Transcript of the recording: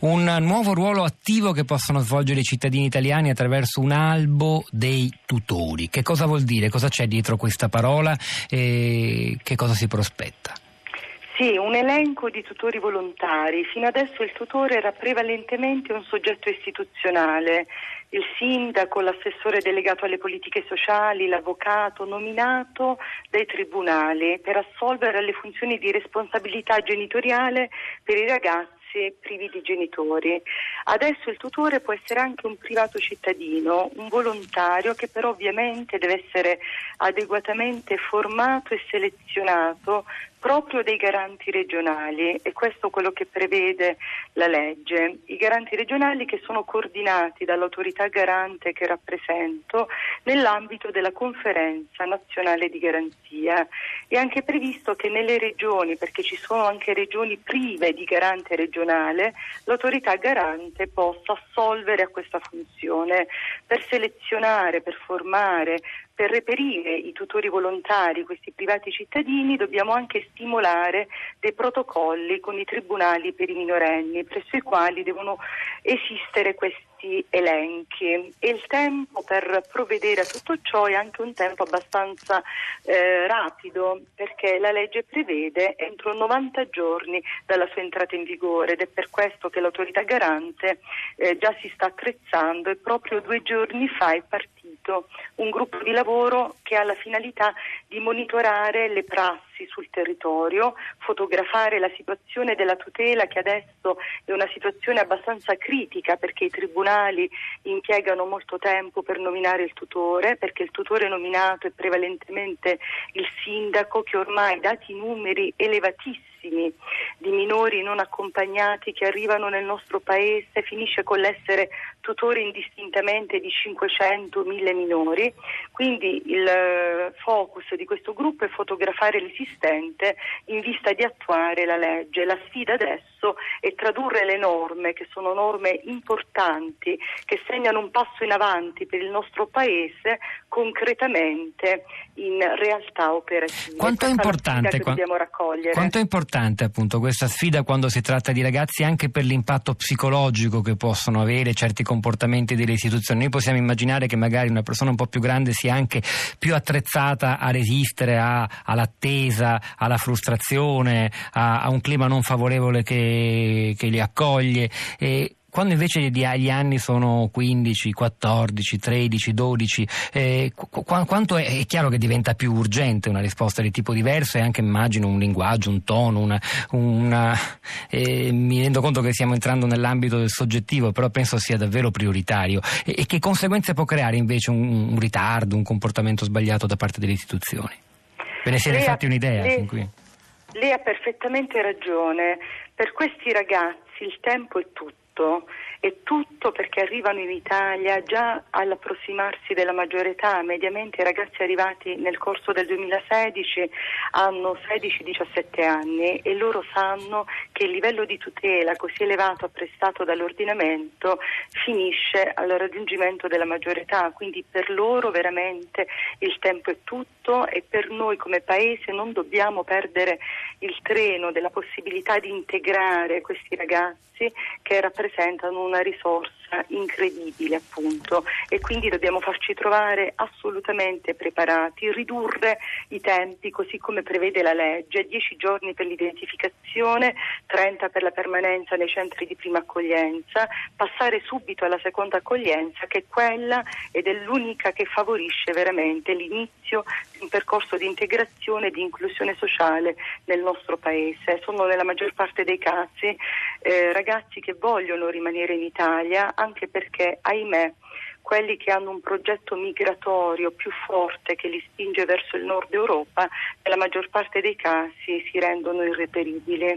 un nuovo ruolo attivo che possono svolgere i cittadini italiani attraverso un albo dei tutori. Che cosa vuol dire? Cosa c'è dietro questa parola e che cosa si prospetta? Sì, un elenco di tutori volontari. Fino adesso il tutore era prevalentemente un soggetto istituzionale, il sindaco, l'assessore delegato alle politiche sociali, l'avvocato nominato dai tribunali per assolvere alle funzioni di responsabilità genitoriale per i ragazzi ragazzi privi di genitori. Adesso il tutore può essere anche un privato cittadino, un volontario che però ovviamente deve essere adeguatamente formato e selezionato proprio dei garanti regionali e questo è quello che prevede la legge. I garanti regionali che sono coordinati dall'autorità garante che rappresento nell'ambito della conferenza nazionale di garanzia. È anche previsto che nelle regioni, perché ci sono anche regioni prive di garante regionale, l'autorità garante possa assolvere a questa funzione per selezionare, per formare, per reperire i tutori volontari, questi privati cittadini, dobbiamo anche stimolare dei protocolli con i tribunali per i minorenni, presso i quali devono esistere questi elenchi. E il tempo per provvedere a tutto ciò è anche un tempo abbastanza eh, rapido perché la legge prevede entro 90 giorni dalla sua entrata in vigore ed è per questo che l'autorità garante eh, già si sta attrezzando e proprio due giorni fa è partita istituito un gruppo di lavoro che ha la finalità di monitorare le prassi sul territorio, fotografare la situazione della tutela che adesso è una situazione abbastanza critica perché i tribunali impiegano molto tempo per nominare il tutore, perché il tutore nominato è prevalentemente il sindaco che ormai dati numeri elevatissimi di minori non accompagnati che arrivano nel nostro paese finisce con l'essere tutore indistintamente di 500-1000 minori, quindi il eh, focus di questo gruppo è fotografare l'esistente in vista di attuare la legge. La sfida adesso è tradurre le norme, che sono norme importanti, che segnano un passo in avanti per il nostro Paese, concretamente in realtà operative. Quanto è, importante, qua- quanto è importante appunto questa sfida quando si tratta di ragazzi anche per l'impatto psicologico che possono avere certi comportamenti delle istituzioni? Noi possiamo immaginare che magari una persona un po' più grande sia anche più attrezzata a resistere a, all'attesa, alla frustrazione, a, a, un clima non favorevole che, che li accoglie. E quando invece gli anni sono 15, 14, 13, 12, eh, qu- quanto è, è, chiaro che diventa più urgente una risposta di tipo diverso e anche immagino un linguaggio, un tono, una, una, eh, mi rendo conto che stiamo entrando nell'ambito del soggettivo, però penso sia davvero prioritario. E, e che conseguenze può creare invece un, un, ritardo, un comportamento sbagliato da parte delle istituzioni? Ve ne siete fatti un'idea? Lei, qui? Lei ha perfettamente ragione. Per questi ragazzi il tempo è tutto è tutto perché arrivano in Italia già all'approssimarsi della maggiore età, mediamente i ragazzi arrivati nel corso del 2016 hanno 16-17 anni e loro sanno che il livello di tutela così elevato apprestato dall'ordinamento finisce al raggiungimento della maggiore età, quindi per loro veramente il tempo è tutto e per noi come Paese non dobbiamo perdere il treno della possibilità di integrare questi ragazzi che rappresentano una risorsa incredibile appunto. E quindi dobbiamo farci trovare assolutamente preparati, ridurre i tempi così come prevede la legge, 10 giorni per l'identificazione, 30 per la permanenza nei centri di prima accoglienza, passare subito alla seconda accoglienza che è quella ed è l'unica che favorisce veramente l'inizio di un percorso di integrazione e di inclusione sociale nel nostro paese. Sono nella maggior parte dei casi eh, ragazzi che vogliono rimanere in Italia anche perché, ahimè, quelli che hanno un progetto migratorio più forte che li spinge verso il nord Europa, nella maggior parte dei casi si rendono irreperibili.